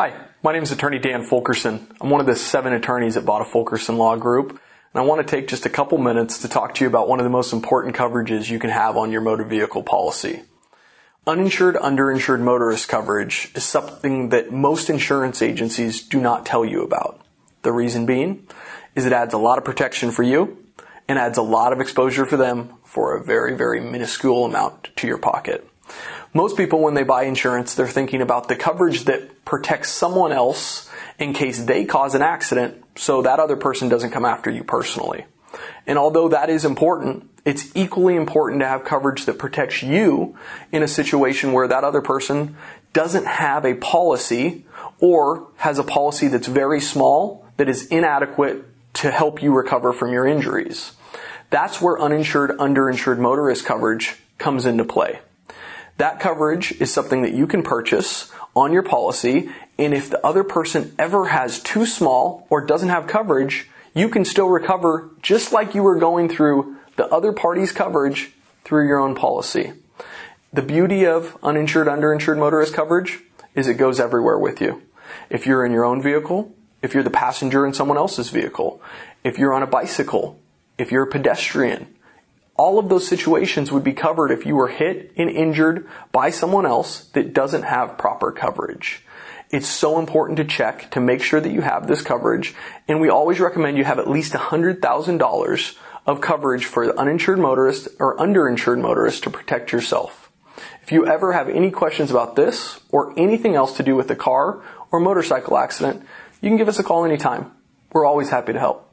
Hi, my name is attorney Dan Fulkerson. I'm one of the seven attorneys at Batta Fulkerson Law Group, and I want to take just a couple minutes to talk to you about one of the most important coverages you can have on your motor vehicle policy. Uninsured, underinsured motorist coverage is something that most insurance agencies do not tell you about. The reason being is it adds a lot of protection for you and adds a lot of exposure for them for a very, very minuscule amount to your pocket. Most people, when they buy insurance, they're thinking about the coverage that protects someone else in case they cause an accident so that other person doesn't come after you personally. And although that is important, it's equally important to have coverage that protects you in a situation where that other person doesn't have a policy or has a policy that's very small that is inadequate to help you recover from your injuries. That's where uninsured, underinsured motorist coverage comes into play. That coverage is something that you can purchase on your policy, and if the other person ever has too small or doesn't have coverage, you can still recover just like you were going through the other party's coverage through your own policy. The beauty of uninsured, underinsured motorist coverage is it goes everywhere with you. If you're in your own vehicle, if you're the passenger in someone else's vehicle, if you're on a bicycle, if you're a pedestrian, all of those situations would be covered if you were hit and injured by someone else that doesn't have proper coverage. It's so important to check to make sure that you have this coverage, and we always recommend you have at least $100,000 of coverage for the uninsured motorist or underinsured motorist to protect yourself. If you ever have any questions about this or anything else to do with a car or motorcycle accident, you can give us a call anytime. We're always happy to help.